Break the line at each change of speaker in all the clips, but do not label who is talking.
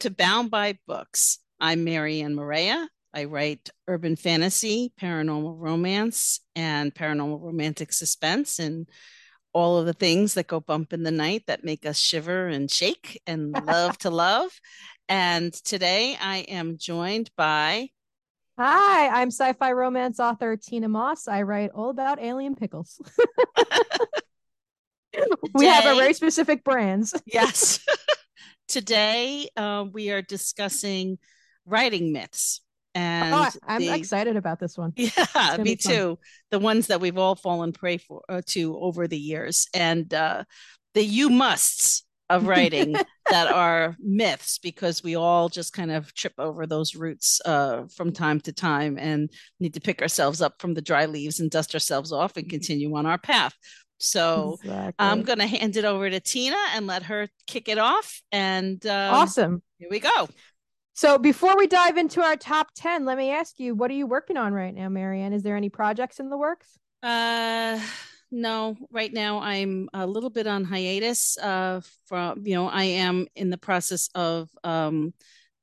To Bound by Books. I'm Marianne Morea. I write urban fantasy, paranormal romance, and paranormal romantic suspense, and all of the things that go bump in the night that make us shiver and shake and love to love. And today I am joined by.
Hi, I'm sci fi romance author Tina Moss. I write all about alien pickles. we have a very specific brands.
Yes. Today, uh, we are discussing writing myths. And
oh, I'm the, excited about this one.
Yeah, me too. The ones that we've all fallen prey for uh, to over the years, and uh, the you musts of writing that are myths because we all just kind of trip over those roots uh, from time to time and need to pick ourselves up from the dry leaves and dust ourselves off and continue on our path. So exactly. I'm going to hand it over to Tina and let her kick it off. And um,
awesome.
Here we go.
So before we dive into our top 10, let me ask you, what are you working on right now, Marianne? Is there any projects in the works?
Uh, no, right now I'm a little bit on hiatus. Uh, from you know, I am in the process of um,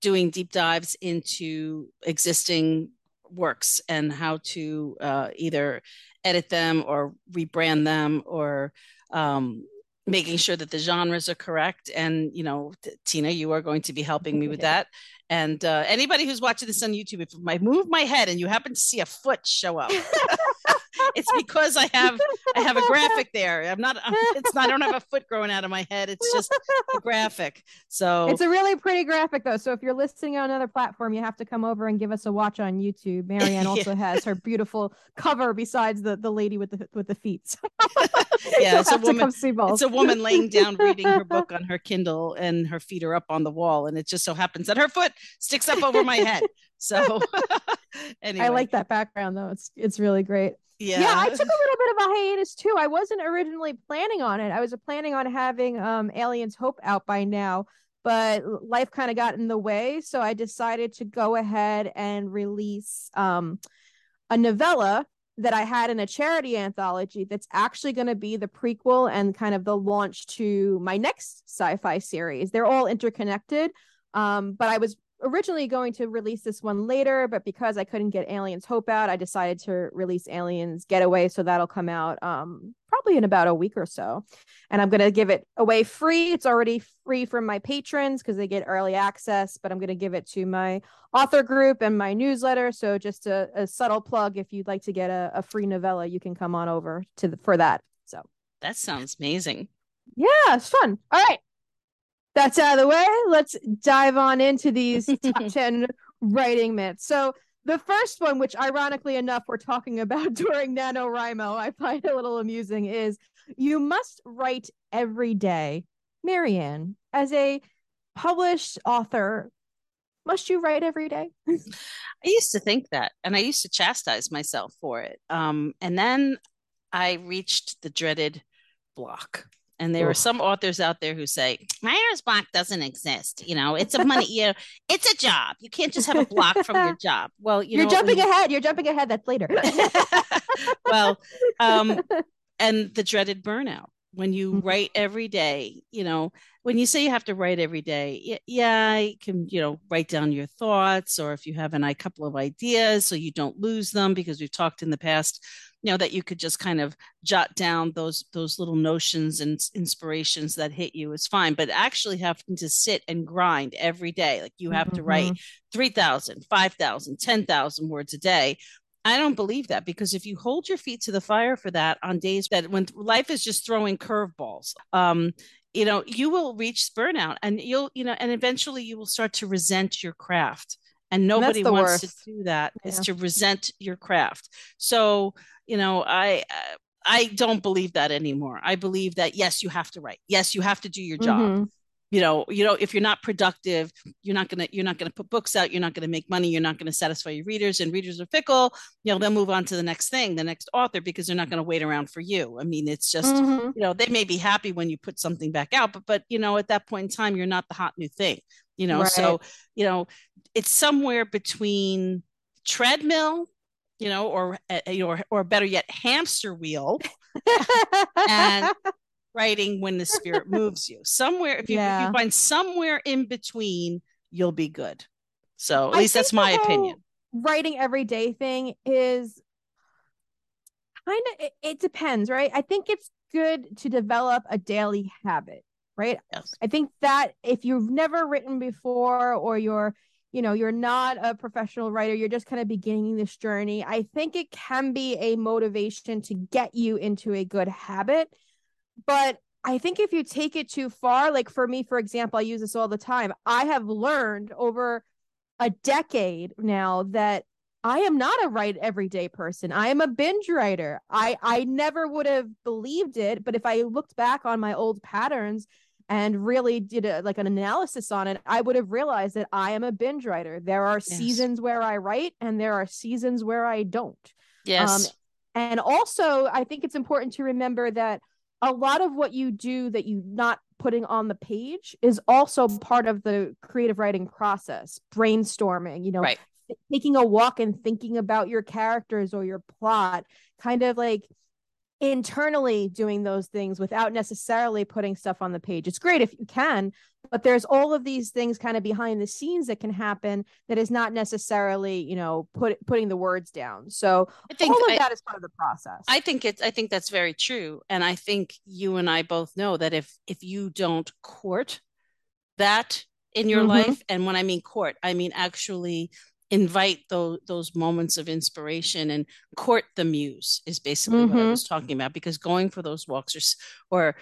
doing deep dives into existing works and how to uh, either edit them or rebrand them or um, making sure that the genres are correct. And, you know, Tina, you are going to be helping me with that. And uh, anybody who's watching this on YouTube, if I move my head and you happen to see a foot show up, it's because I have I have a graphic there. I'm not. It's not. I don't have a foot growing out of my head. It's just a graphic. So
it's a really pretty graphic though. So if you're listening on another platform, you have to come over and give us a watch on YouTube. Marianne also yeah. has her beautiful cover besides the the lady with the with the feet.
yeah, it's a woman. It's a woman laying down reading her book on her Kindle, and her feet are up on the wall, and it just so happens that her foot sticks up over my head. So
anyway. I like that background though. It's it's really great. Yeah. Yeah, I took a little bit of a hiatus too. I wasn't originally planning on it. I was planning on having um Aliens Hope out by now, but life kind of got in the way, so I decided to go ahead and release um a novella that I had in a charity anthology that's actually going to be the prequel and kind of the launch to my next sci-fi series. They're all interconnected. Um, but I was originally going to release this one later, but because I couldn't get Aliens Hope out, I decided to release Aliens Getaway. So that'll come out um, probably in about a week or so. And I'm going to give it away free. It's already free from my patrons because they get early access, but I'm going to give it to my author group and my newsletter. So just a, a subtle plug if you'd like to get a, a free novella, you can come on over to the, for that. So
that sounds amazing.
Yeah, it's fun. All right that's out of the way. Let's dive on into these top 10 writing myths. So, the first one, which ironically enough, we're talking about during NaNoWriMo, I find a little amusing, is you must write every day. Marianne, as a published author, must you write every day?
I used to think that, and I used to chastise myself for it. Um, and then I reached the dreaded block. And there Oof. are some authors out there who say writer's block doesn't exist. You know, it's a money. you know, it's a job. You can't just have a block from your job. Well, you
are jumping ahead. You're jumping ahead. That's later.
well, um, and the dreaded burnout when you mm-hmm. write every day. You know, when you say you have to write every day, yeah, you can you know write down your thoughts, or if you have an, a couple of ideas, so you don't lose them, because we've talked in the past you know that you could just kind of jot down those those little notions and inspirations that hit you is fine but actually having to sit and grind every day like you have mm-hmm. to write 3000 5000 10000 words a day I don't believe that because if you hold your feet to the fire for that on days that when life is just throwing curveballs, um, you know, you will reach burnout and you'll, you know, and eventually you will start to resent your craft. And nobody and wants worst. to do that yeah. is to resent your craft. So you know i i don't believe that anymore i believe that yes you have to write yes you have to do your job mm-hmm. you know you know if you're not productive you're not going to you're not going to put books out you're not going to make money you're not going to satisfy your readers and readers are fickle you know they'll move on to the next thing the next author because they're not going to wait around for you i mean it's just mm-hmm. you know they may be happy when you put something back out but but you know at that point in time you're not the hot new thing you know right. so you know it's somewhere between treadmill you know, or eh, eh, or or better yet, hamster wheel, and writing when the spirit moves you. Somewhere, if you, yeah. if you find somewhere in between, you'll be good. So at I least that's my opinion.
Writing everyday thing is kind of it, it, depends, right? I think it's good to develop a daily habit, right? Yes. I think that if you've never written before or you're you know you're not a professional writer you're just kind of beginning this journey i think it can be a motivation to get you into a good habit but i think if you take it too far like for me for example i use this all the time i have learned over a decade now that I am not a write everyday person. I am a binge writer. I I never would have believed it, but if I looked back on my old patterns and really did a, like an analysis on it, I would have realized that I am a binge writer. There are yes. seasons where I write and there are seasons where I don't.
Yes. Um,
and also, I think it's important to remember that a lot of what you do that you not putting on the page is also part of the creative writing process brainstorming you know
right.
taking a walk and thinking about your characters or your plot kind of like internally doing those things without necessarily putting stuff on the page. It's great if you can, but there's all of these things kind of behind the scenes that can happen that is not necessarily, you know, put putting the words down. So I think all of I, that is part of the process.
I think it's I think that's very true. And I think you and I both know that if if you don't court that in your mm-hmm. life, and when I mean court, I mean actually invite those those moments of inspiration and court the muse is basically mm-hmm. what I mm-hmm. was talking about because going for those walks or or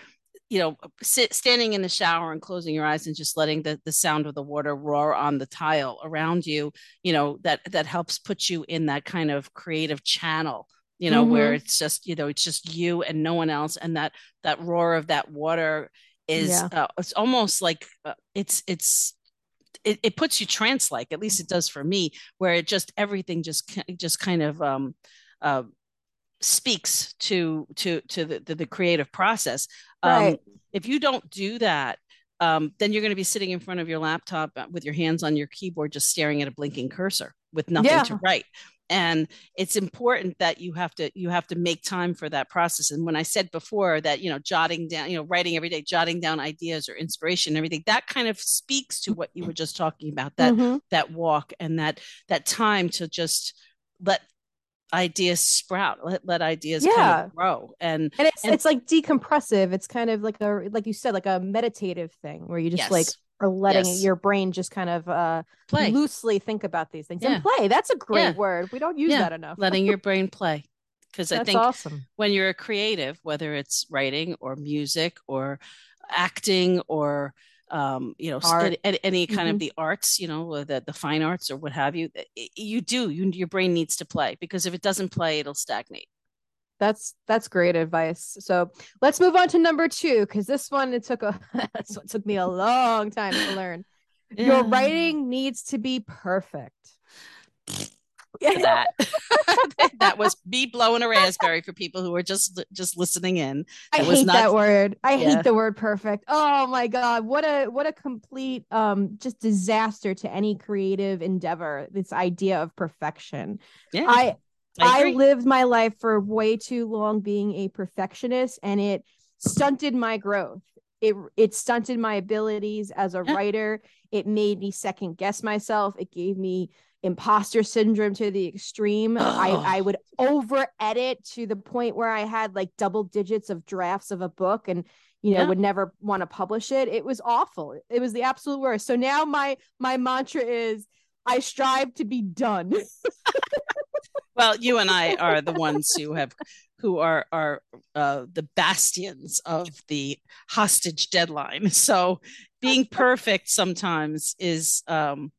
you know sit, standing in the shower and closing your eyes and just letting the, the sound of the water roar on the tile around you you know that that helps put you in that kind of creative channel you know mm-hmm. where it's just you know it's just you and no one else and that that roar of that water is yeah. uh, it's almost like uh, it's it's it, it puts you trance like at least it does for me where it just everything just just kind of um uh speaks to to to the, the, the creative process um right. if you don't do that um, then you're going to be sitting in front of your laptop uh, with your hands on your keyboard just staring at a blinking cursor with nothing yeah. to write and it's important that you have to you have to make time for that process and when i said before that you know jotting down you know writing every day jotting down ideas or inspiration and everything that kind of speaks to what you were just talking about that mm-hmm. that walk and that that time to just let ideas sprout let, let ideas yeah. kind of grow and
and it's and, it's like decompressive it's kind of like a like you said like a meditative thing where you just yes. like or letting yes. your brain just kind of uh play loosely think about these things yeah. and play that's a great yeah. word we don't use yeah. that enough
letting your brain play because i think awesome when you're a creative whether it's writing or music or acting or um you know Art. any, any kind mm-hmm. of the arts you know the the fine arts or what have you you do you, your brain needs to play because if it doesn't play it'll stagnate
that's that's great advice. So let's move on to number two because this one it took a this one took me a long time to learn. Yeah. Your writing needs to be perfect.
Yeah, that that was me blowing a raspberry for people who are just just listening in.
It I hate not, that word. I yeah. hate the word perfect. Oh my god, what a what a complete um just disaster to any creative endeavor. This idea of perfection. Yeah. I I, I lived my life for way too long being a perfectionist and it stunted my growth. It it stunted my abilities as a writer. It made me second guess myself. It gave me imposter syndrome to the extreme. I, I would over edit to the point where I had like double digits of drafts of a book and you know yeah. would never want to publish it. It was awful. It was the absolute worst. So now my my mantra is I strive to be done.
well, you and I are the ones who have who are are uh, the bastions of the hostage deadline. So being perfect sometimes is um,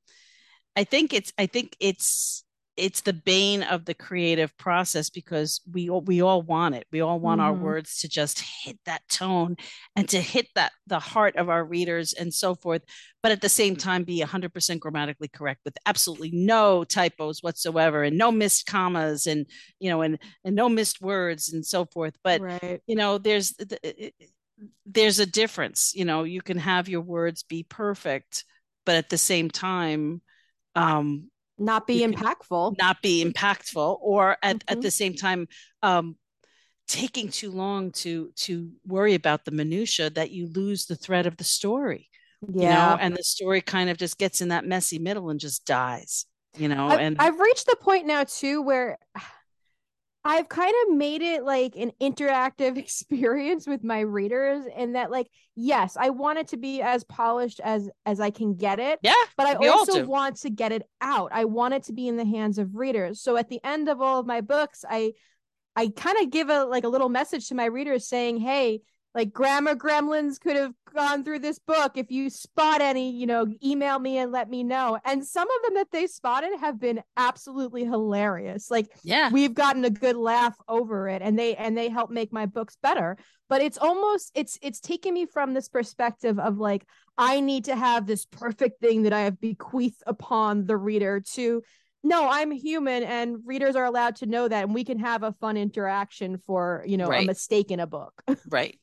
I think it's I think it's it's the bane of the creative process because we we all want it. We all want mm-hmm. our words to just hit that tone and to hit that the heart of our readers and so forth, but at the same time be 100% grammatically correct with absolutely no typos whatsoever and no missed commas and you know and and no missed words and so forth. But right. you know, there's there's a difference. You know, you can have your words be perfect, but at the same time um
not be impactful
not be impactful or at, mm-hmm. at the same time um taking too long to to worry about the minutia that you lose the thread of the story yeah. you know and the story kind of just gets in that messy middle and just dies you know
I've,
and
I've reached the point now too where I've kind of made it like an interactive experience with my readers and that like yes, I want it to be as polished as as I can get it.
Yeah.
But I also want to get it out. I want it to be in the hands of readers. So at the end of all of my books, I I kind of give a like a little message to my readers saying, "Hey, like grammar gremlins could have gone through this book. If you spot any you know email me and let me know. And some of them that they spotted have been absolutely hilarious. Like
yeah.
we've gotten a good laugh over it and they and they help make my books better. But it's almost it's it's taken me from this perspective of like i need to have this perfect thing that i have bequeathed upon the reader to no i'm human and readers are allowed to know that and we can have a fun interaction for you know right. a mistake in a book.
Right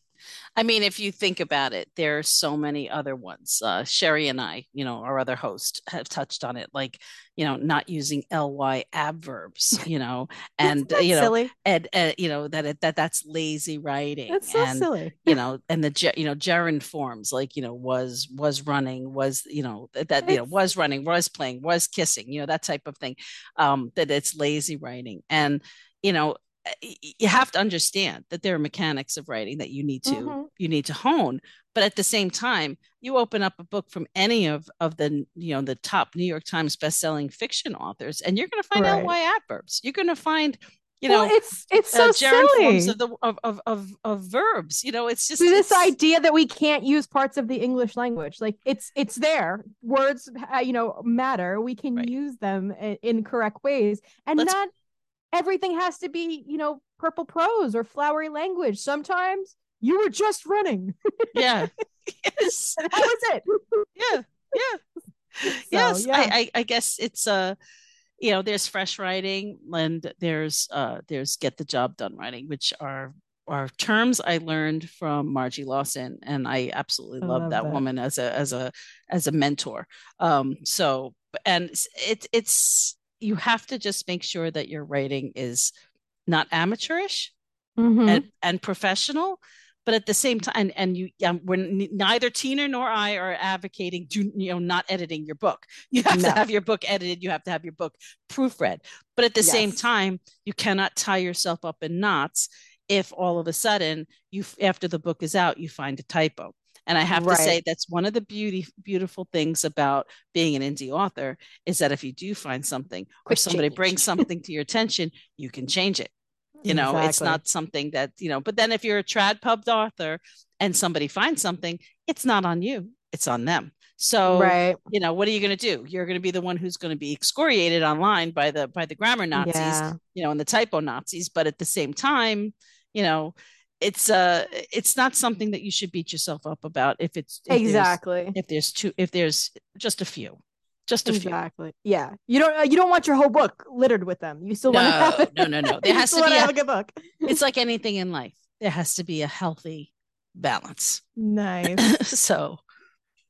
I mean, if you think about it, there are so many other ones. Uh, Sherry and I, you know, our other host, have touched on it, like you know, not using ly adverbs, you know, and you know, silly. and uh, you know that it, that that's lazy writing.
That's so
and,
silly.
You know, and the you know gerund forms like you know was was running was you know that you know was running was playing was kissing you know that type of thing. Um, that it's lazy writing and you know you have to understand that there are mechanics of writing that you need to mm-hmm. you need to hone but at the same time you open up a book from any of of the you know the top new york times best-selling fiction authors and you're going to find right. ly adverbs you're going to find you know
well, it's it's uh, so uh, silly. forms
of the of, of of of verbs you know it's just
this it's... idea that we can't use parts of the english language like it's it's there words uh, you know matter we can right. use them in, in correct ways and Let's... not everything has to be, you know, purple prose or flowery language. Sometimes you were just running.
Yeah. yes.
that was it.
yeah. Yeah. So, yes. Yeah. I, I, I guess it's uh you know, there's fresh writing and there's uh there's get the job done writing, which are are terms I learned from Margie Lawson, and I absolutely love, love that, that, woman as a as a as a mentor. Um, so and it's it's you have to just make sure that your writing is not amateurish mm-hmm. and, and professional but at the same time and, and you um, when neither tina nor i are advocating do you know not editing your book you have no. to have your book edited you have to have your book proofread but at the yes. same time you cannot tie yourself up in knots if all of a sudden you after the book is out you find a typo and I have right. to say that's one of the beauty beautiful things about being an indie author is that if you do find something Quick or somebody change. brings something to your attention, you can change it. You mm, know, exactly. it's not something that, you know, but then if you're a trad pub author and somebody finds something, it's not on you, it's on them. So, right. you know, what are you going to do? You're going to be the one who's going to be excoriated online by the by the grammar Nazis, yeah. you know, and the typo Nazis, but at the same time, you know, it's uh it's not something that you should beat yourself up about if it's if
exactly
there's, if there's two if there's just a few just a few.
exactly. few. Yeah, you don't uh, you don't want your whole book littered with them. You still no, want to have
no, no, no. There has to be a, a good book. it's like anything in life. There has to be a healthy balance.
Nice.
so,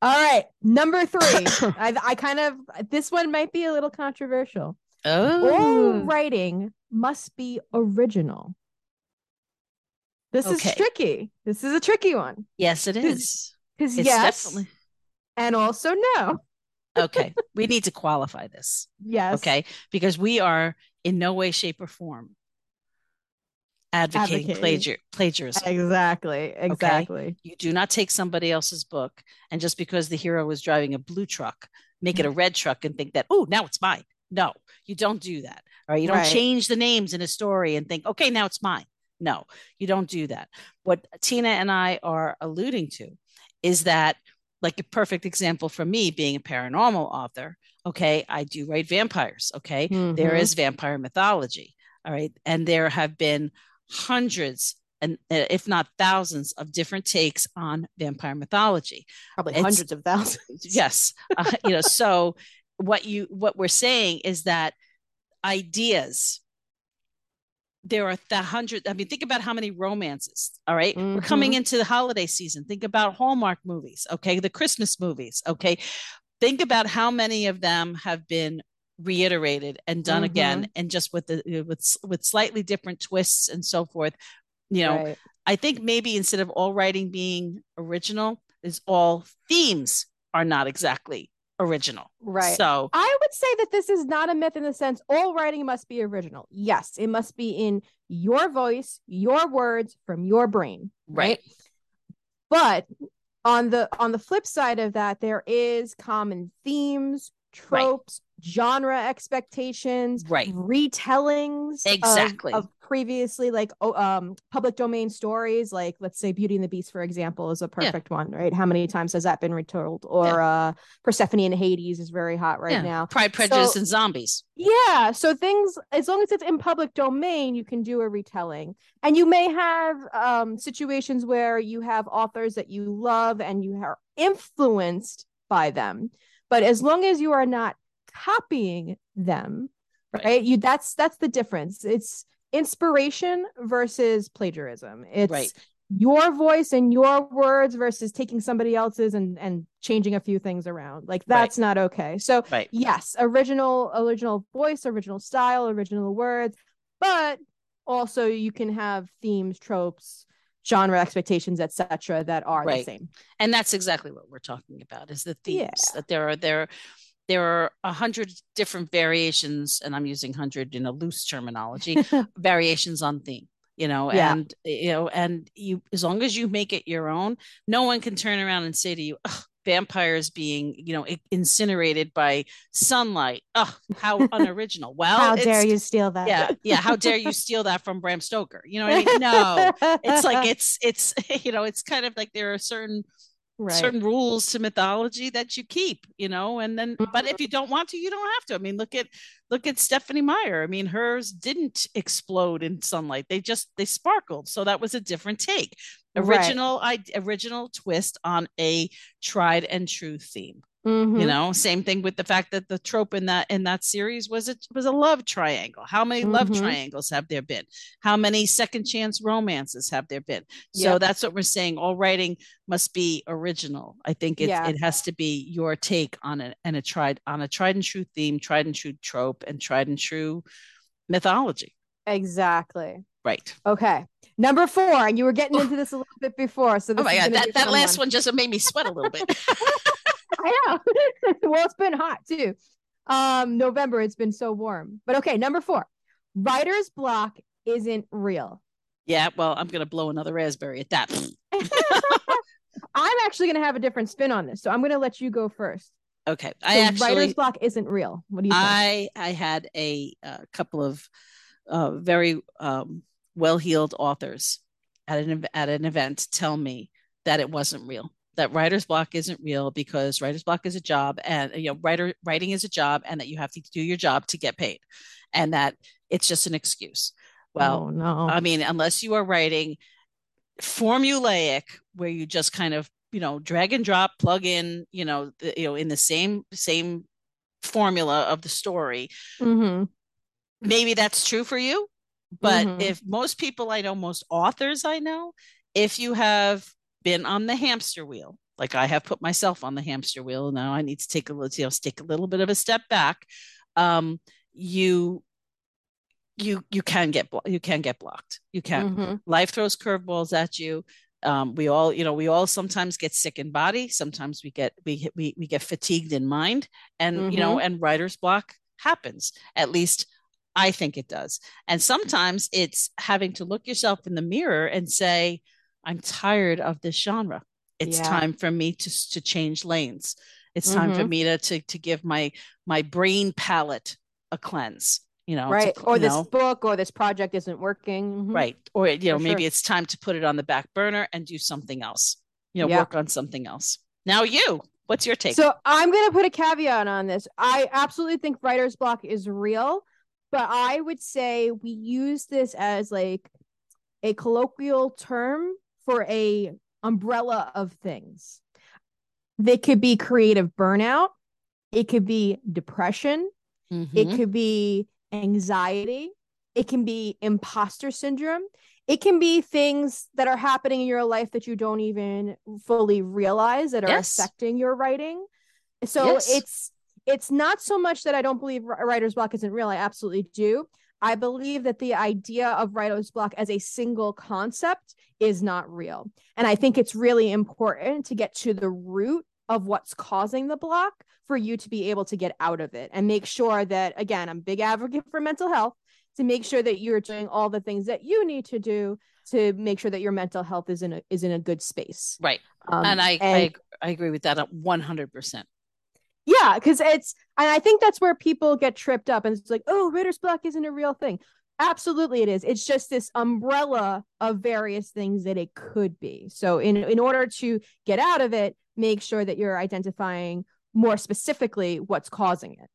all right, number three. I, I kind of this one might be a little controversial.
Oh,
all writing must be original. This okay. is tricky. This is a tricky one.
Yes, it is.
Because yes, definitely... and also no.
okay, we need to qualify this.
Yes.
Okay, because we are in no way, shape, or form advocating, advocating. Plagiar- plagiarism.
Exactly. Exactly. Okay?
You do not take somebody else's book and just because the hero was driving a blue truck, make it a mm-hmm. red truck and think that, oh, now it's mine. No, you don't do that. All right. You don't right. change the names in a story and think, okay, now it's mine. No, you don't do that. What Tina and I are alluding to is that, like a perfect example for me being a paranormal author, okay, I do write vampires, okay? Mm-hmm. There is vampire mythology, all right? And there have been hundreds and uh, if not thousands of different takes on vampire mythology
probably it's, hundreds of thousands
yes uh, you know so what you what we're saying is that ideas there are the hundred. I mean, think about how many romances. All right? mm-hmm. we're coming into the holiday season. Think about Hallmark movies. Okay, the Christmas movies. Okay, think about how many of them have been reiterated and done mm-hmm. again, and just with the with with slightly different twists and so forth. You know, right. I think maybe instead of all writing being original, is all themes are not exactly original.
Right.
So
I would say that this is not a myth in the sense all writing must be original. Yes, it must be in your voice, your words from your brain. Right. right? But on the on the flip side of that, there is common themes, tropes, genre expectations,
right?
Retellings
exactly
of, of previously like oh, um public domain stories, like let's say Beauty and the Beast, for example, is a perfect yeah. one, right? How many times has that been retold? Or yeah. uh Persephone and Hades is very hot right yeah. now.
Pride, Prejudice, so, and Zombies.
Yeah. So things as long as it's in public domain, you can do a retelling. And you may have um situations where you have authors that you love and you are influenced by them. But as long as you are not copying them right. right, you that's that's the difference it's inspiration versus plagiarism it's right. your voice and your words versus taking somebody else's and and changing a few things around like that's right. not okay so
right.
yes original original voice original style original words but also you can have themes tropes genre expectations etc that are right. the same
and that's exactly what we're talking about is the themes yeah. that there are there there are a hundred different variations, and I'm using hundred in a loose terminology, variations on theme you know yeah. and you know and you as long as you make it your own no one can turn around and say to you vampires being you know incinerated by sunlight. Oh how unoriginal. Well
how dare you steal that.
yeah yeah how dare you steal that from bram stoker? You know what i mean? No it's like it's it's you know it's kind of like there are certain right. certain rules to mythology that you keep you know and then mm-hmm. but if you don't want to you don't have to i mean look at look at stephenie meyer i mean hers didn't explode in sunlight they just they sparkled so that was a different take original right. I, original twist on a tried and true theme Mm-hmm. You know, same thing with the fact that the trope in that in that series was it was a love triangle. How many mm-hmm. love triangles have there been? How many second chance romances have there been? So yep. that's what we're saying. All writing must be original. I think it yeah. it has to be your take on it and a tried on a tried and true theme, tried and true trope, and tried and true mythology.
Exactly.
Right.
Okay. Number four, and you were getting into this a little bit before. So
oh my god, that, that last one. one just made me sweat a little bit.
I know. well, it's been hot too. Um, November, it's been so warm. But okay, number four, writer's block isn't real.
Yeah, well, I'm gonna blow another raspberry at that.
I'm actually gonna have a different spin on this, so I'm gonna let you go first.
Okay, so I actually
writer's block isn't real. What do you? Think?
I I had a, a couple of uh, very um, well-heeled authors at an at an event tell me that it wasn't real that writer's block isn't real because writer's block is a job and you know writer writing is a job and that you have to do your job to get paid and that it's just an excuse well
oh, no
i mean unless you are writing formulaic where you just kind of you know drag and drop plug in you know the, you know in the same same formula of the story
mm-hmm.
maybe that's true for you but mm-hmm. if most people i know most authors i know if you have been on the hamster wheel. Like i have put myself on the hamster wheel now i need to take a little you know take a little bit of a step back. Um you you you can get you can get blocked. You can. Mm-hmm. life throws curveballs at you. Um, we all you know we all sometimes get sick in body. Sometimes we get we we, we get fatigued in mind. And mm-hmm. you know mm-hmm. and writer's block happens. At least i think it does. And sometimes it's having to look yourself in the mirror and say I'm tired of this genre. It's yeah. time for me to to change lanes. It's mm-hmm. time for mm-hmm. me to, to to give my my brain palate a cleanse. You know,
right?
To,
or this know. book or this project isn't working.
Mm-hmm. Right. Or you know, for maybe sure. it's time to put it on the back burner and do something else. You know, yeah. work on something else. Now you, what's your take?
So I'm gonna put a caveat on this. I absolutely think writer's block is real, but I would say we use this as like a colloquial term for a umbrella of things. They could be creative burnout, it could be depression, mm-hmm. it could be anxiety, it can be imposter syndrome. It can be things that are happening in your life that you don't even fully realize that are yes. affecting your writing. So yes. it's it's not so much that I don't believe writer's block isn't real. I absolutely do. I believe that the idea of writer's block as a single concept is not real. And I think it's really important to get to the root of what's causing the block for you to be able to get out of it and make sure that, again, I'm big advocate for mental health to make sure that you're doing all the things that you need to do to make sure that your mental health is in a is in a good space.
Right. Um, and I, and I I agree with that 100%
yeah because it's and i think that's where people get tripped up and it's like oh writer's block isn't a real thing. Absolutely it is. It's just this umbrella of various things that it could be. So in in order to get out of it make sure that you're identifying more specifically what's causing it.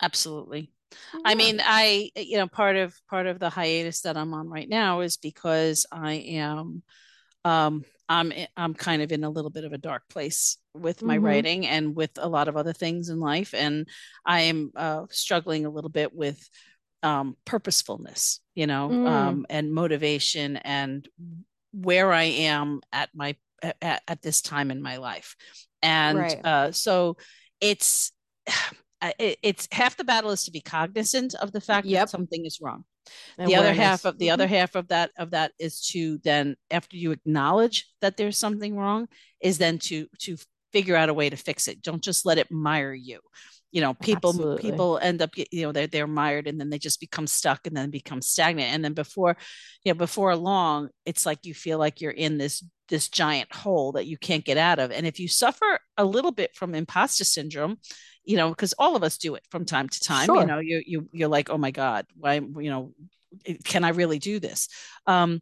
Absolutely. Yeah. i mean i you know part of part of the hiatus that i'm on right now is because i am um I'm I'm kind of in a little bit of a dark place with my mm-hmm. writing and with a lot of other things in life, and I am uh, struggling a little bit with um, purposefulness, you know, mm. um, and motivation, and where I am at my at, at this time in my life, and right. uh, so it's it's half the battle is to be cognizant of the fact yep. that something is wrong the other half of the other mm-hmm. half of that of that is to then after you acknowledge that there's something wrong is then to to figure out a way to fix it. Don't just let it mire you. You know people Absolutely. people end up you know they're they're mired and then they just become stuck and then become stagnant. And then before you know before long it's like you feel like you're in this this giant hole that you can't get out of. And if you suffer a little bit from imposter syndrome you know because all of us do it from time to time sure. you know you you you're like oh my god why you know can i really do this? Um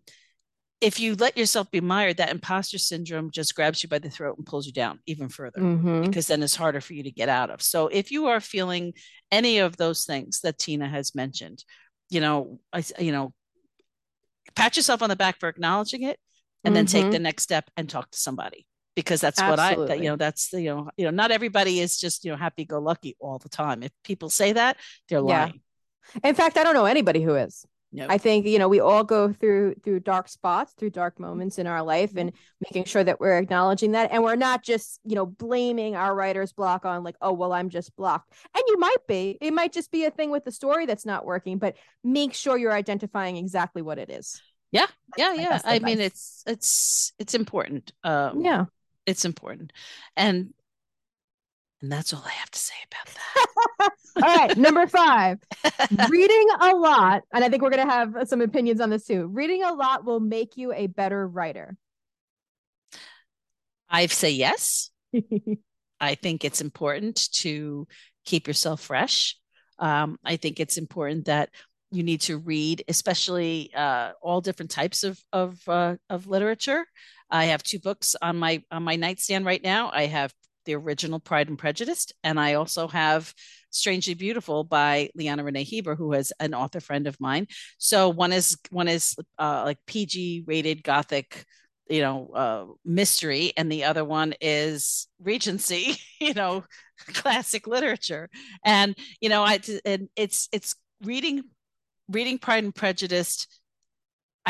if you let yourself be mired that imposter syndrome just grabs you by the throat and pulls you down even further mm-hmm. because then it's harder for you to get out of so if you are feeling any of those things that tina has mentioned you know i you know pat yourself on the back for acknowledging it and mm-hmm. then take mm-hmm. the next step and talk to somebody because that's Absolutely. what I, that, you know, that's the, you know, you know, not everybody is just, you know, happy go lucky all the time. If people say that, they're lying.
Yeah. In fact, I don't know anybody who is. Nope. I think you know we all go through through dark spots, through dark moments in our life, and making sure that we're acknowledging that, and we're not just you know blaming our writer's block on like, oh well, I'm just blocked, and you might be. It might just be a thing with the story that's not working, but make sure you're identifying exactly what it is.
Yeah, yeah, yeah. I, I mean, it's it's it's important. Um,
yeah,
it's important and and that's all I have to say about that.
all right, number five, reading a lot, and I think we're gonna have some opinions on this too. Reading a lot will make you a better writer.
I say yes. I think it's important to keep yourself fresh. Um, I think it's important that you need to read, especially uh, all different types of of uh, of literature. I have two books on my on my nightstand right now. I have the original Pride and Prejudice, and I also have Strangely Beautiful by Leanna Renee Hieber, who is an author friend of mine. So one is one is uh, like PG rated Gothic, you know, uh, mystery, and the other one is Regency, you know, classic literature. And you know, I and it's it's reading reading Pride and Prejudice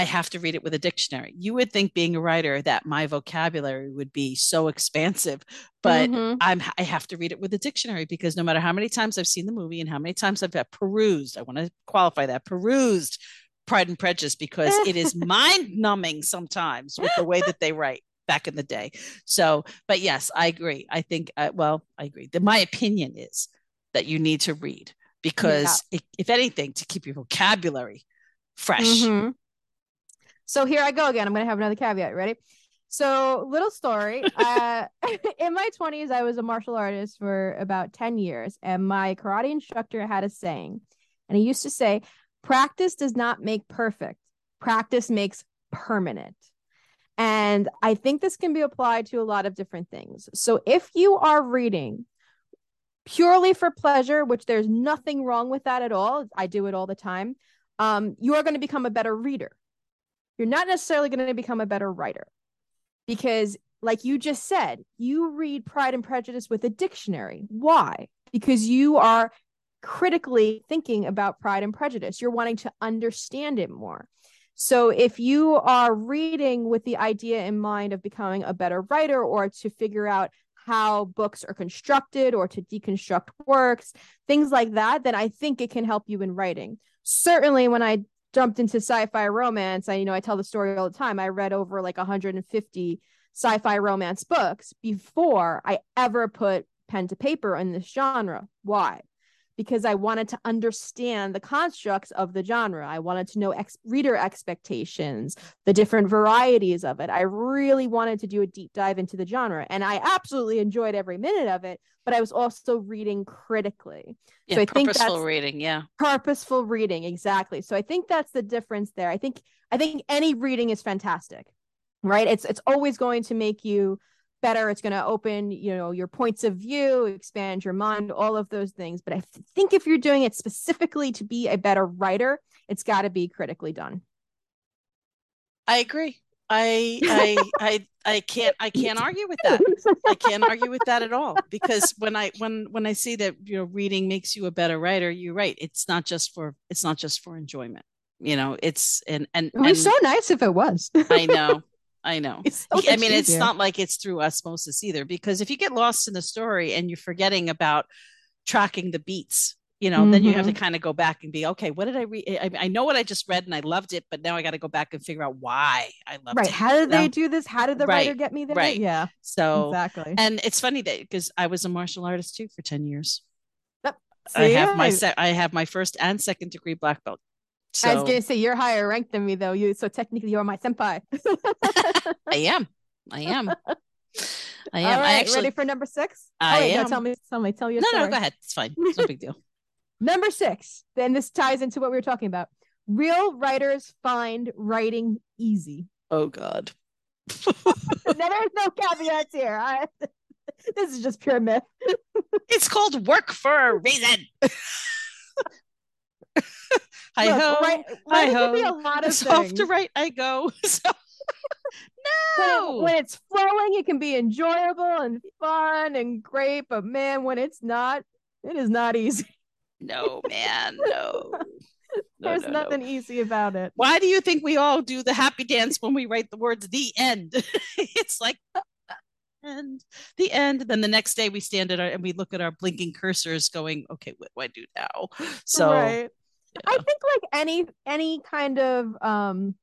I have to read it with a dictionary. You would think being a writer that my vocabulary would be so expansive, but mm-hmm. I'm I have to read it with a dictionary because no matter how many times I've seen the movie and how many times I've perused, I want to qualify that perused Pride and Prejudice because it is mind numbing sometimes with the way that they write back in the day. So, but yes, I agree. I think uh, well, I agree. That my opinion is that you need to read because yeah. it, if anything to keep your vocabulary fresh. Mm-hmm
so here I go again. I'm going to have another caveat. Ready? So, little story. uh, in my 20s, I was a martial artist for about 10 years, and my karate instructor had a saying, and he used to say, Practice does not make perfect, practice makes permanent. And I think this can be applied to a lot of different things. So, if you are reading purely for pleasure, which there's nothing wrong with that at all, I do it all the time, um, you are going to become a better reader you're not necessarily going to become a better writer. Because like you just said you read pride and prejudice with a dictionary. Why? Because you are critically thinking about pride and prejudice. You're wanting to understand it more. So if you are reading with the idea in mind of becoming a better writer or to figure out how books are constructed or to deconstruct works, things like that, then I think it can help you in writing. Certainly, when I jumped into sci-fi romance, I you know I tell the story all the time. I read over like 150 sci-fi romance books before I ever put pen to paper in this genre. Why? Because I wanted to understand the constructs of the genre. I wanted to know ex- reader expectations, the different varieties of it. I really wanted to do a deep dive into the genre, and I absolutely enjoyed every minute of it. But I was also reading critically.
Yeah, so I think that's reading. Yeah,
purposeful reading exactly. So I think that's the difference there. I think I think any reading is fantastic, right? It's it's always going to make you better it's going to open you know your points of view expand your mind all of those things but i think if you're doing it specifically to be a better writer it's got to be critically done
i agree I I I I can't I can't argue with that. I can't argue with that at all because when I when when I see that you know reading makes you a better writer, you're right. It's not just for it's not just for enjoyment. You know, it's and and
it was and, so nice if it was.
I know. I know. So I mean, it's not like it's through osmosis either, because if you get lost in the story and you're forgetting about tracking the beats, you know, mm-hmm. then you have to mm-hmm. kind of go back and be, okay, what did I read? I, I, know what I just read and I loved it, but now I got to go back and figure out why I loved
right.
it. Right?
How did they do this? How did the right. writer get me there?
Right.
Yeah.
So
exactly.
And it's funny that because I was a martial artist too for 10 years. See, I have my se- I have my first and second degree black belt.
So, I was gonna say you're higher ranked than me though. You so technically you're my senpai.
I am. I am. I am.
All right,
I actually
ready for number six.
I oh, wait, am.
No, tell me, tell me, tell you.
No,
story.
no, go ahead. It's fine. It's no big deal.
number six. Then this ties into what we were talking about. Real writers find writing easy.
Oh God.
there's no caveats here. I, this is just pure myth.
it's called work for a reason. Hi ho, right, hi ho. Be a lot of Soft things. to right, I go. So,
no, when, when, it's flowing, it can be enjoyable and fun and great. But man, when it's not, it is not easy.
No, man, no.
No, There's no, nothing no. easy about it.
Why do you think we all do the happy dance when we write the words "the end"? it's like end, the end. Then the next day we stand at our and we look at our blinking cursors, going, "Okay, what do I do now?" So
right. I think like any any kind of um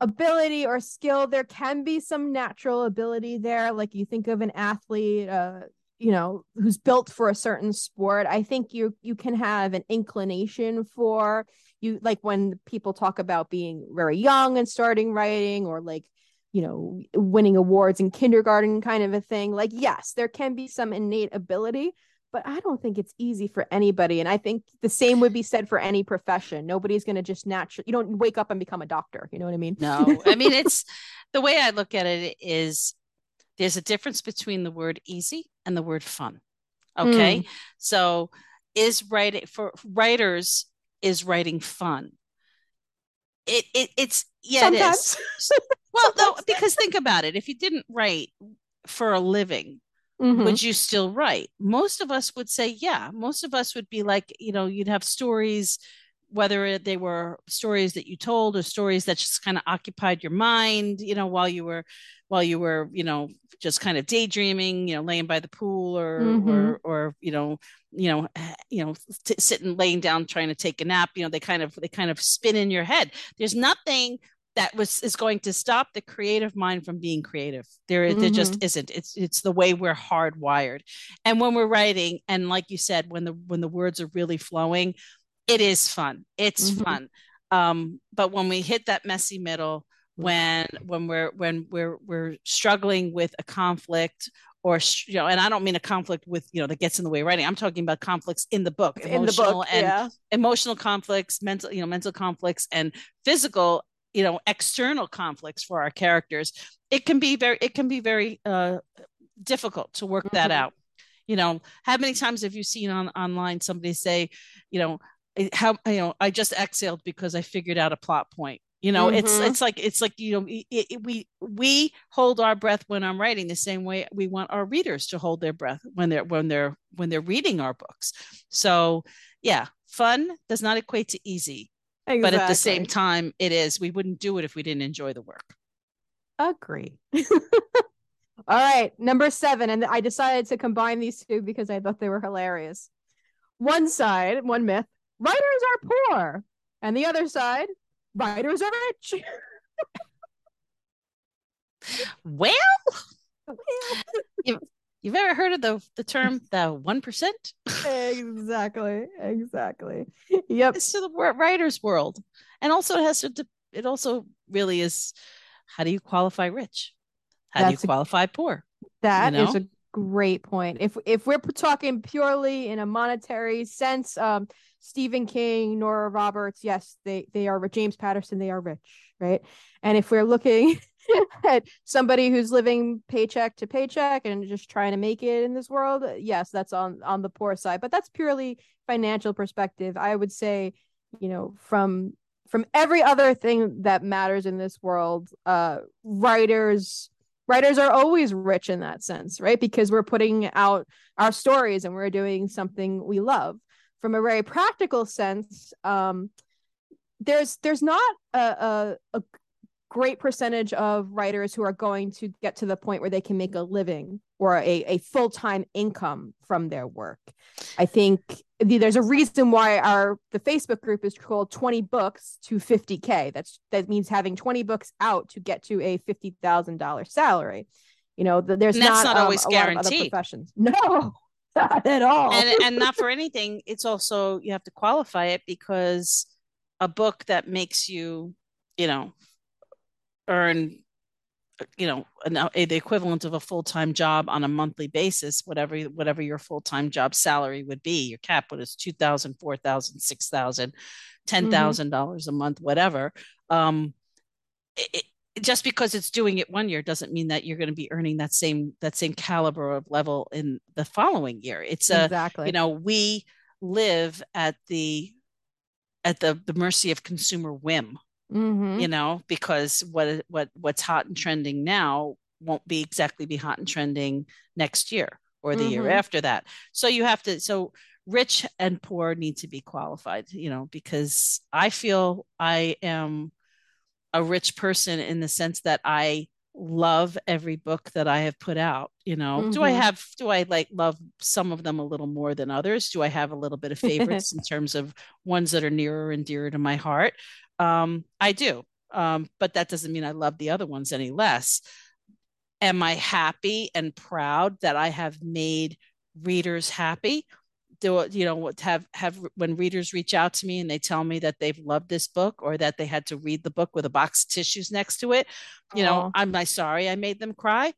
ability or skill there can be some natural ability there. Like you think of an athlete uh you know who's built for a certain sport. I think you you can have an inclination for you like when people talk about being very young and starting writing or like you know winning awards in kindergarten kind of a thing. Like yes there can be some innate ability but I don't think it's easy for anybody. And I think the same would be said for any profession. Nobody's going to just naturally, you don't wake up and become a doctor. You know what I mean?
No, I mean, it's the way I look at it is there's a difference between the word easy and the word fun. Okay. Mm. So is writing for writers, is writing fun? It, it it's yeah, Sometimes. it is. well, no, because think about it. If you didn't write for a living, mm-hmm. would you still write? Most of us would say, yeah. Most of us would be like, you know, you'd have stories, whether they were stories that you told or stories that just kind of occupied your mind, you know, while you were, while you were, you know, just kind of daydreaming, you know, laying by the pool or, mm-hmm. or, or, you know, you know, you know, t- sitting, laying down, trying to take a nap. You know, they kind of, they kind of spin in your head. There's nothing that was is going to stop the creative mind from being creative there mm-hmm. there just isn't it's it's the way we're hardwired and when we're writing and like you said when the when the words are really flowing it is fun it's mm-hmm. fun um but when we hit that messy middle when when we're when we're we're struggling with a conflict or you know and i don't mean a conflict with you know that gets in the way of writing i'm talking about conflicts in the book
in the book
and
yeah.
emotional conflicts mental you know mental conflicts and physical you know external conflicts for our characters it can be very it can be very uh, difficult to work mm-hmm. that out you know how many times have you seen on online somebody say you know how you know i just exhaled because i figured out a plot point you know mm-hmm. it's it's like it's like you know it, it, we we hold our breath when i'm writing the same way we want our readers to hold their breath when they're when they're when they're reading our books so yeah fun does not equate to easy Exactly. But at the same time, it is. We wouldn't do it if we didn't enjoy the work.
Agree. All right, number seven. And I decided to combine these two because I thought they were hilarious. One side, one myth, writers are poor. And the other side, writers are rich.
well, you've ever heard of the, the term the 1%?
exactly. Exactly. Yep.
It's to the writer's world. And also it has to, it also really is how do you qualify rich? How That's do you qualify a, poor?
That you know? is a great point. If if we're talking purely in a monetary sense, um, Stephen King, Nora Roberts, yes, they they are James Patterson, they are rich, right? And if we're looking at somebody who's living paycheck to paycheck and just trying to make it in this world, yes, that's on on the poor side. But that's purely financial perspective. I would say, you know, from from every other thing that matters in this world, uh, writers writers are always rich in that sense, right? Because we're putting out our stories and we're doing something we love. From a very practical sense, um, there's there's not a, a, a great percentage of writers who are going to get to the point where they can make a living or a, a full-time income from their work. I think there's a reason why our the Facebook group is called 20 books to 50k. That's that means having 20 books out to get to a $50,000 salary. You know, there's not, not, always um, guaranteed. professions. No. Not at all.
and and not for anything, it's also you have to qualify it because a book that makes you, you know, earn you know an, a, the equivalent of a full-time job on a monthly basis whatever whatever your full-time job salary would be. Your cap would is 2000 4000 6000 $10,000 mm-hmm. a month whatever. Um it, just because it's doing it one year doesn't mean that you're going to be earning that same that same caliber of level in the following year. It's a exactly. you know we live at the at the the mercy of consumer whim mm-hmm. you know, because what what what's hot and trending now won't be exactly be hot and trending next year or the mm-hmm. year after that. So you have to so rich and poor need to be qualified, you know, because I feel I am a rich person in the sense that I love every book that I have put out. You know, mm-hmm. do I mm-hmm. have, do I like love some of them a little more than others? Do I have a little bit of favorites in terms of ones that are nearer and dearer to my heart? Um, I do, um, but that doesn't mean I love the other ones any less. Am I happy and proud that I have made readers happy? Do you know what have have when readers reach out to me and they tell me that they've loved this book or that they had to read the book with a box of tissues next to it? You know, am I sorry I made them cry?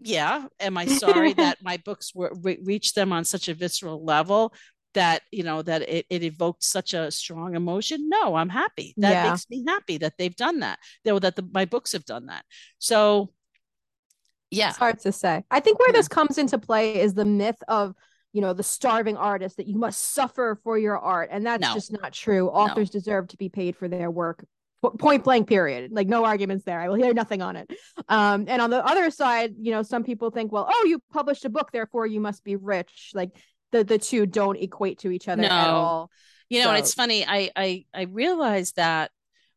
yeah am i sorry that my books were re- reached them on such a visceral level that you know that it, it evoked such a strong emotion? No i'm happy. That yeah. makes me happy that they've done that though that the, my books have done that. So yeah.
it's hard to say. I think where yeah. this comes into play is the myth of you know the starving artist that you must suffer for your art and that's no. just not true. Authors no. deserve to be paid for their work point blank period. Like no arguments there. I will hear nothing on it. Um and on the other side you know some people think well oh you published a book therefore you must be rich. Like the the two don't equate to each other no. at all.
You know, so. and it's funny. I I I realized that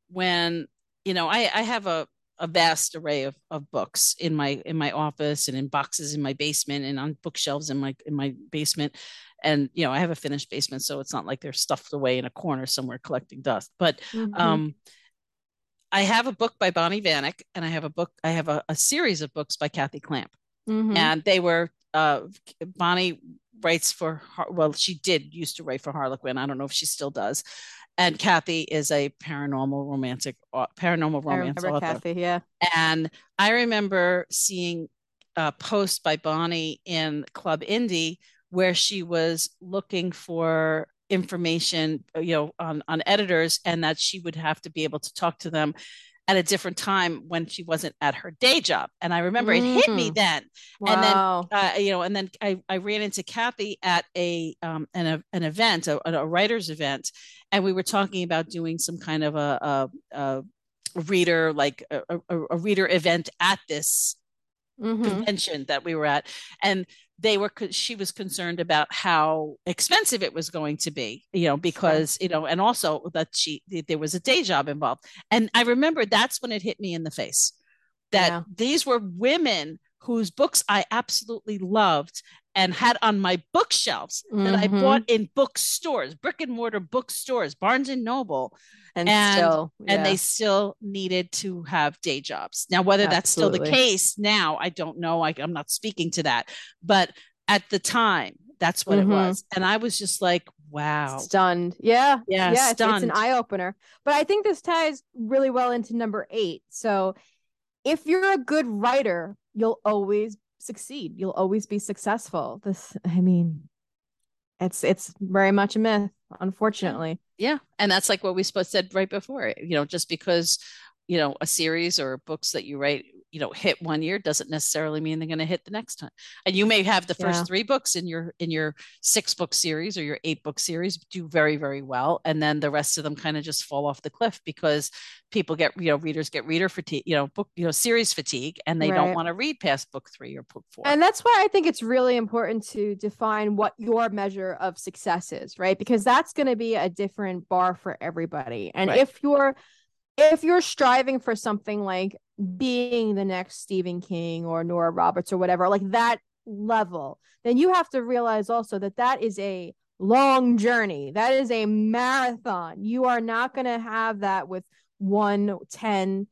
when you know I I have a a vast array of, of books in my in my office and in boxes in my basement and on bookshelves in my in my basement and you know i have a finished basement so it's not like they're stuffed away in a corner somewhere collecting dust but mm-hmm. um i have a book by bonnie vanak and i have a book i have a, a series of books by cathy clamp mm-hmm. and they were uh bonnie writes for well she did used to write for harlequin i don't know if she still does and cathy is a paranormal romantic uh, paranormal romance author. Cathy
yeah.
And i remember seeing a post by bonnie in club indie where she was looking for information you know on on editors and that she would have to be able to talk to them at a different time when she wasn't at her day job. And I remember mm. it hit me mm. then. Wow. And then, uh, you know, and then I, I ran into Cathy at a, um, an, an event, a, a writer's event. And we were talking about doing some kind of a, a, a reader, like a, a, reader event at this mm-hmm. convention that we were at. And they were she was concerned about how expensive it was going to be you know because you know and also that she there was a day job involved and i remember that's when it hit me in the face that yeah. these were women whose books I absolutely loved and had on my bookshelves mm-hmm. that I mm-hmm. bought in bookstores, brick and mortar bookstores, Barnes and Noble. And, and still, yeah. and they still needed to have day jobs. Now, whether Absolutely. that's still the case now, I don't know. I, I'm not speaking to that. But at the time, that's what mm-hmm. it was. And I was just like, wow.
Stunned. Yeah. Yeah. Yeah. It's, it's, an eye opener. But I think this ties really well into number eight. So if you're a good writer, you'll always succeed. You'll always be successful. This, I mean, it's it's very much a myth, unfortunately.
Yeah, and that's like what we said right before. You know, just because you know a series or books that you write you know hit one year doesn't necessarily mean they're going to hit the next time and you may have the first yeah. three books in your in your six book series or your eight book series do very very well and then the rest of them kind of just fall off the cliff because people get you know readers get reader fatigue you know book you know series fatigue and they right. don't want to read past book three or book four
and that's why i think it's really important to define what your measure of success is right because that's going to be a different bar for everybody and right. if you're if you're striving for something like being the next Stephen King or Nora Roberts or whatever, like that level, then you have to realize also that that is a long journey. That is a marathon. You are not going to have that with one, 10,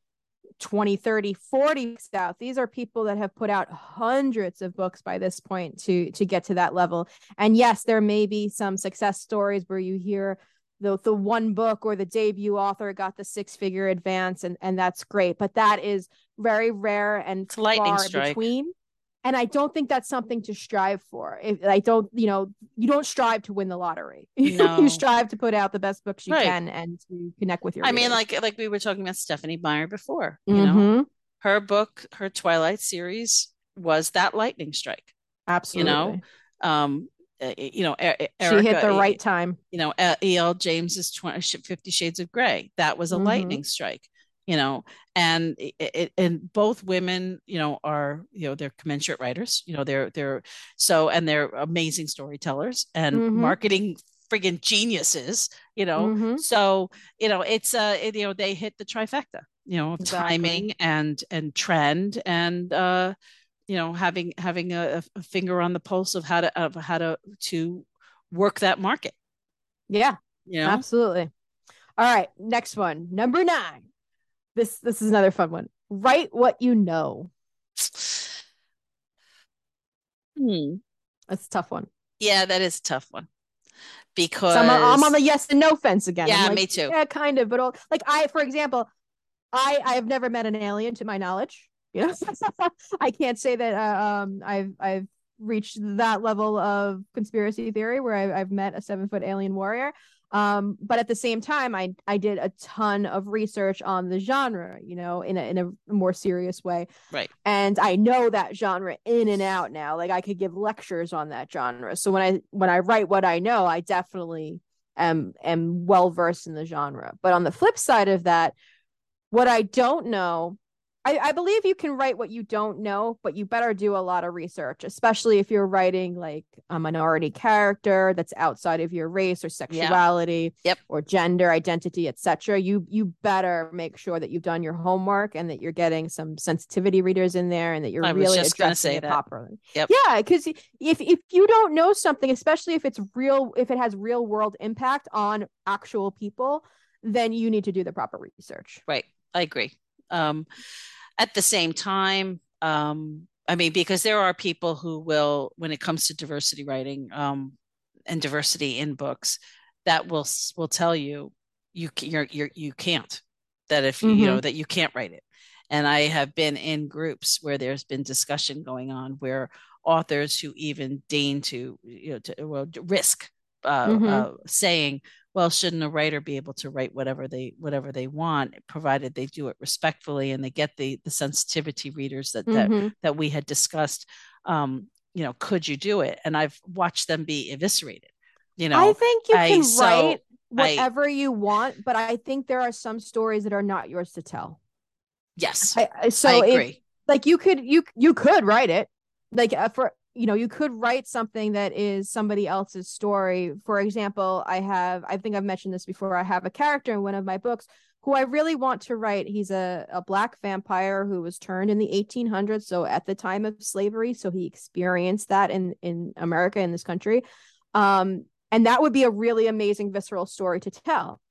20, 30, 40 out. These are people that have put out hundreds of books by this point to to get to that level. And yes, there may be some success stories where you hear the the one book or the debut author got the six figure advance and and that's great but that is very rare and it's far strike. between and i don't think that's something to strive for if i don't you know you don't strive to win the lottery no. you strive to put out the best books you right. can and to connect with your
i
readers.
mean like like we were talking about stephenie meyer before you mm-hmm. know her book her twilight series was that lightning strike
absolutely
you know um uh, you know, Erica,
she hit the right time.
You know, E.L. James's 20, Fifty Shades of Grey. That was a mm-hmm. lightning strike. You know, and it, and both women, you know, are you know they're commensurate writers. You know, they're they're so and they're amazing storytellers and mm-hmm. marketing friggin' geniuses. You know, mm-hmm. so you know it's uh it, you know they hit the trifecta. You know, exactly. timing and and trend and uh you know having having a, a finger on the pulse of how to of how to to work that market.
Yeah yeah absolutely. All right next one. Number nine. This this is another fun one. Write what you know.
Hmm.
That's a tough one.
Yeah that is a tough one. Because
I'm, I'm, on the yes and no fence again.
Yeah
like,
me too.
yeah kind of but all, like i for example i i have never met an alien to my knowledge you know i can't say that uh, um i've i've reached that level of conspiracy theory where I've, I've met a seven foot alien warrior. Um but at the same time i i did a ton of research on the genre you know in a in a more serious way.
Right.
And i know that genre in and out now. Like i could give lectures on that genre. So when i when i write what i know i definitely am am well versed in the genre. But on the flip side of that what i don't know I, I believe you can write what you don't know, but you better do a lot of research, especially if you're writing like a minority character that's outside of your race or sexuality
yeah. yep.
or gender identity, etc. You you better make sure that you've done your homework and that you're getting some sensitivity readers in there and that you're I really addressing it that. properly.
Yep.
Yeah, because if if you don't know something, especially if it's real, if it has real world impact on actual people, then you need to do the proper research.
Right. I agree. Um, at the same time, um, I mean, because there are people who will, when it comes to diversity writing um, and diversity in books, that will will tell you you you're, you're you can't that if mm-hmm. you know mm-hmm. that you can't write it. And I have been in groups where there's been discussion going on where authors who even deign to you know to well, risk uh, mm-hmm. uh, saying well shouldn't a writer be able to write whatever they whatever they want provided they do it respectfully and they get the the sensitivity readers that mm-hmm. that that we had discussed um you know could you do it and i've watched them be eviscerated you know
i think you can I, write whatever I, you want but i think there are some stories that are not yours to tell
yes
I, so I agree. If, like you could you you could write it like uh, for you know you could write something that is somebody else's story for example i have i think i've mentioned this before i have a character in one of my books who I really want to write. He's a, a black vampire who was turned in the 1800s, so at the time of slavery. So he experienced that in in America in this country, um, and that would be a really amazing visceral story to tell.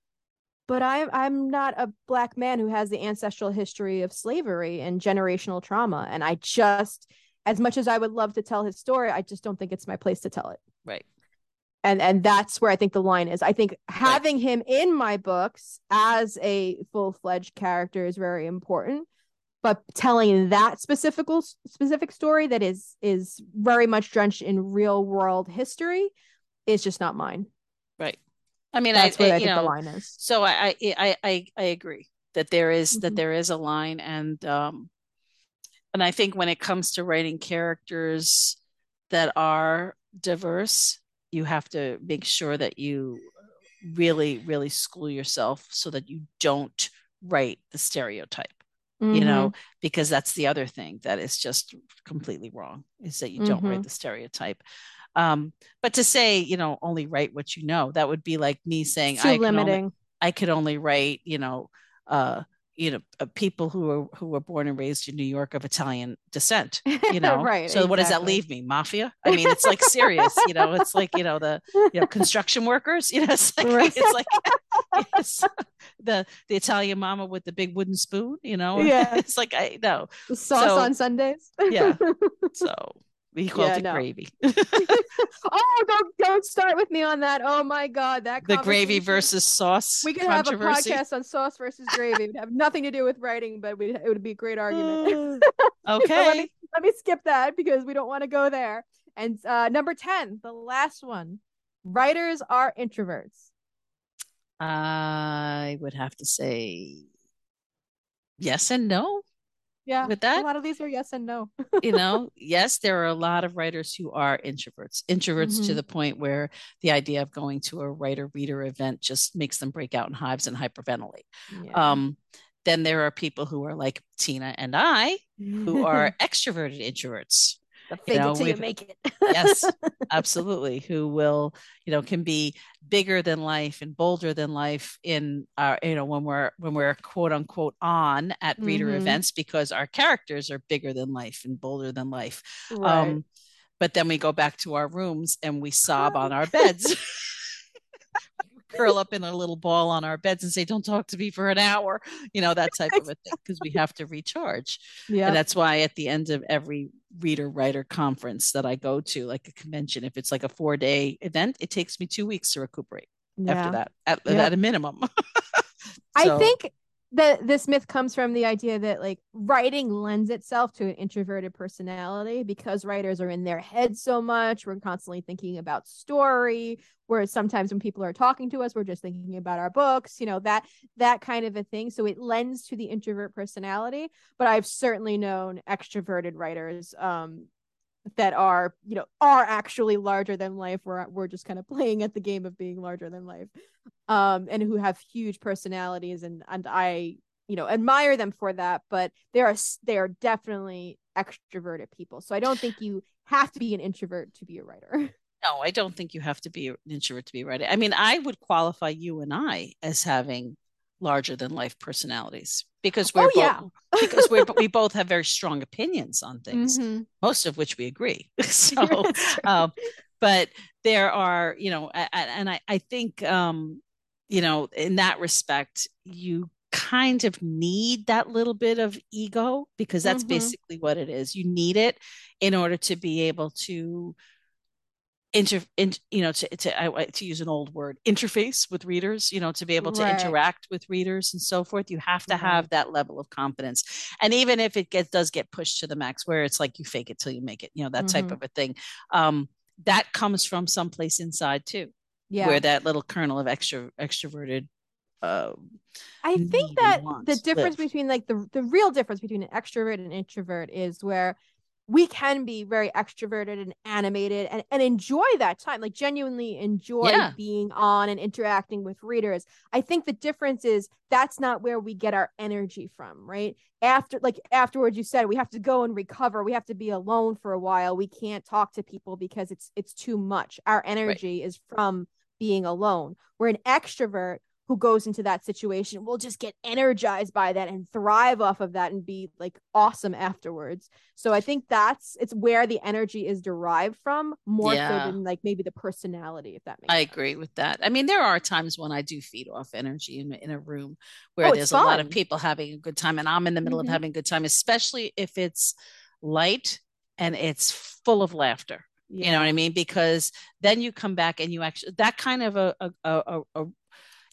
But I'm I'm not a black man who has the ancestral history of slavery and generational trauma, and I just as much as I would love to tell his story, I just don't think it's my place to tell it.
Right
and and that's where i think the line is i think having right. him in my books as a full-fledged character is very important but telling that specific specific story that is is very much drenched in real world history is just not mine
right i mean that's I, where I, I think know, the line is so I, I i i agree that there is, mm-hmm. that there is a line and um and i think when it comes to writing characters that are diverse you have to make sure that you really really school yourself so that you don't write the stereotype mm-hmm. you know because that's the other thing that is just completely wrong is that you don't mm-hmm. write the stereotype um but to say you know only write what you know that would be like me saying i
limiting
only, i could only write you know uh you know uh, people who were who were born and raised in New York of Italian descent you know?
Right
so exactly. what does that leave me? Mafia? I mean it's like serious you know? It's like you know the you know construction workers you know? It's like right. it's like it's the the Italian mama with the big wooden spoon you know?
Yeah.
It's like I know
sauce so, on Sundays.
Yeah. So we called yeah, it no. gravy.
oh, don't don't start with me on that. Oh my god, that
the gravy versus sauce.
We could have a podcast on sauce versus gravy. It would have nothing to do with writing, but it would be a great argument.
okay, so
let, me, let me skip that because we don't want to go there. And uh, number ten, the last one, writers are introverts.
I would have to say yes and no
yeah
with that
a lot of these are yes and no
you know yes there are a lot of writers who are introverts introverts mm-hmm. to the point where the idea of going to a writer reader event just makes them break out in hives and hyperventilate yeah. um, then there are people who are like tina and i who are extroverted introverts
fake you know, it till you make it.
yes, absolutely. Who will, you know, can be bigger than life and bolder than life in our, you know, when we're when we're quote unquote on at reader mm-hmm. events because our characters are bigger than life and bolder than life. Right. Um, but then we go back to our rooms and we sob on our beds. curl up in a little ball on our beds and say, "Don't talk to me for an hour," you know that type of a thing, because we have to recharge. Yeah, and that's why at the end of every reader writer conference that I go to, like a convention, if it's like a four day event, it takes me two weeks to recuperate. Yeah. After that, at, yeah. at a minimum. so,
I think that this myth comes from the idea that like writing lends itself to an introverted personality because writers are in their head so much. We're constantly thinking about story whereas sometimes when people are talking to us we're just thinking about our books you know that that kind of a thing. So it lends to the introvert personality. But i've certainly known extroverted writers um that are you know are actually larger than life we're, we're just kind of playing at the game of being larger than life um and who have huge personalities and and i you know admire them for that but they are they are definitely extroverted people so i don't think you have to be an introvert to be a writer.
No i don't think you have to be an introvert to be a writer. I mean i would qualify you and i as having larger than life personalities because we're oh, both, yeah. because we're we both have very strong opinions on things, mm-hmm. most of which we agree. so, um, but there are, you know, and I, I think, um, you know, in that respect, you kind of need that little bit of ego because that's mm-hmm. basically what it is. You need it in order to be able to inter in, you know to to I, to use an old word interface with readers you know to be able to right. interact with readers and so forth you have to have that level of confidence and even if it gets does get pushed to the max where it's like you fake it till you make it you know that mm-hmm. type of a thing um that comes from someplace inside too yeah where that little kernel of extra extroverted uh,
I think that the difference live. between like the the real difference between an extrovert and introvert is where we can be very extroverted and animated and, and enjoy that time like genuinely enjoy yeah. being on and interacting with readers. I think the difference is that's not where we get our energy from right? After like afterwards you said we have to go and recover. We have to be alone for a while. We can't talk to people because it's it's too much. Our energy right. is from being alone. We're an extrovert who goes into that situation will just get energized by that and thrive off of that and be like awesome afterwards. So I think that's it's where the energy is derived from more yeah. so than like maybe the personality, if that makes
I
sense.
agree with that. I mean, there are times when I do feed off energy in, in a room where oh, there's a lot of people having a good time and I'm in the middle mm-hmm. of having a good time, especially if it's light and it's full of laughter. Yeah. You know what I mean? Because then you come back and you actually that kind of a, a, a, a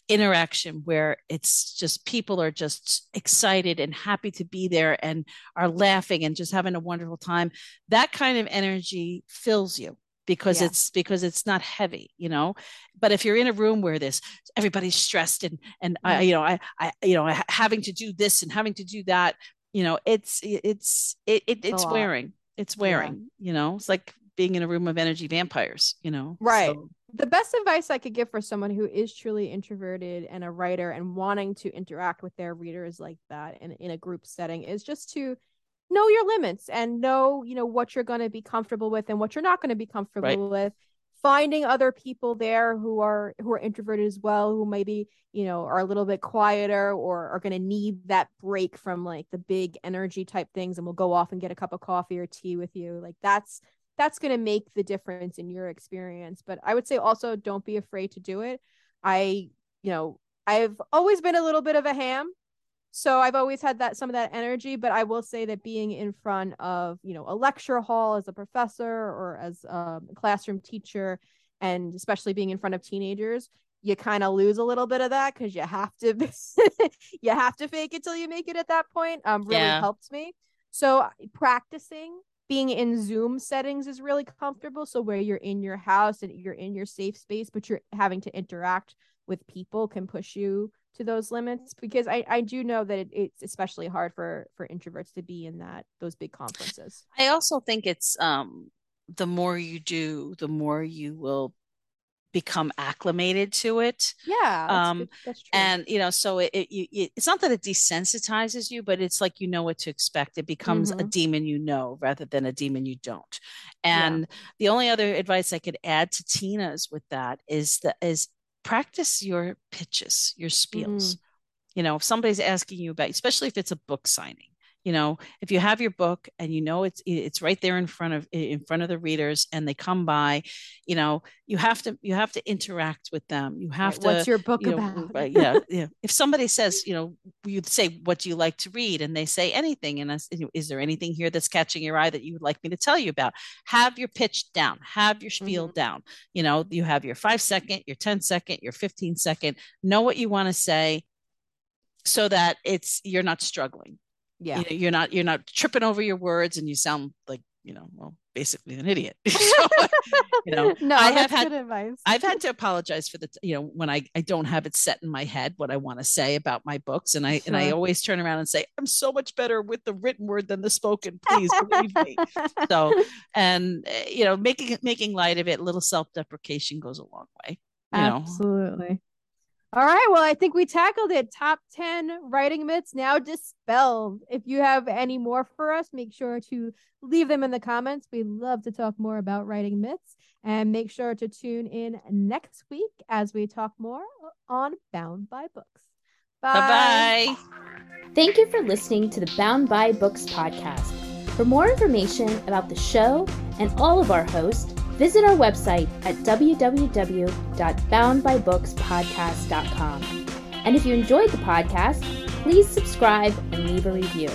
interaction where it's just people are just excited and happy to be there and are laughing and just having a wonderful time. That kind of energy fills you because yeah. it's because it's not heavy you know? But if you're in a room where this everybody's stressed and and I, you know I, I you know having to do this and having to do that you know it's it's it, it it's wearing it's wearing. Yeah. you know? It's like being in a room of energy vampires you know?
Right. So the best advice I could give for someone who is truly introverted and a writer and wanting to interact with their readers like that in, in a group setting is just to know your limits and know, you know, what you're going to be comfortable with and what you're not going to be comfortable right. with. Finding other people there who are who are introverted as well, who maybe, you know, are a little bit quieter or are going to need that break from like the big energy type things and will go off and get a cup of coffee or tea with you. Like that's that's going to make the difference in your experience but i would say also don't be afraid to do it i you know i've always been a little bit of a ham so i've always had that some of that energy but i will say that being in front of you know a lecture hall as a professor or as a classroom teacher and especially being in front of teenagers you kind of lose a little bit of that because you have to you have to fake it till you make it at that point um really yeah. helped me so practicing being in Zoom settings is really comfortable. So where you're in your house and you're in your safe space, but you're having to interact with people can push you to those limits because I, I do know that it, it's especially hard for for introverts to be in that those big conferences.
I also think it's um the more you do, the more you will become acclimated to it.
Yeah,
um, that's true. And you know, so it, it, it, it's not that it desensitizes you, but it's like you know what to expect. It becomes mm-hmm. a demon you know rather than a demon you don't. And yeah. the only other advice I could add to Tina's with that is that is practice your pitches, your spiels. Mm. You know, if somebody's asking you about, especially if it's a book signing, you know if you have your book and you know it's it's right there in front of in front of the readers and they come by you know you have to you have to interact with them. You have right. to
what's your book
you
know,
about? yeah yeah. If somebody says you know you say what do you like to read? and they say anything and I, is there anything here that's catching your eye that you would like me to tell you about? Have your pitch down. Have your spiel mm-hmm. down. You know you have your five second your 10 second your 15 second. Know what you want to say so that it's you're not struggling
yeah
you know, you're not you're not tripping over your words and you sound like you know well basically an idiot so, you know
no i have had advice.
i've had to apologize for the you know when i i don't have it set in my head what i want to say about my books and i sure. and i always turn around and say i'm so much better with the written word than the spoken please believe me so and eh, you know making making light of it a little self-deprecation goes a long way you
absolutely know? All right. Well, I think we tackled it. Top 10 writing myths now dispelled. If you have any more for us, make sure to leave them in the comments. We'd love to talk more about writing myths. And make sure to tune in next week as we talk more on Bound by Books.
Bye bye.
Thank you for listening to the Bound by Books podcast. For more information about the show and all of our hosts, Visit our website at www.boundbybookspodcast.com. And if you enjoyed the podcast, please subscribe and leave a review.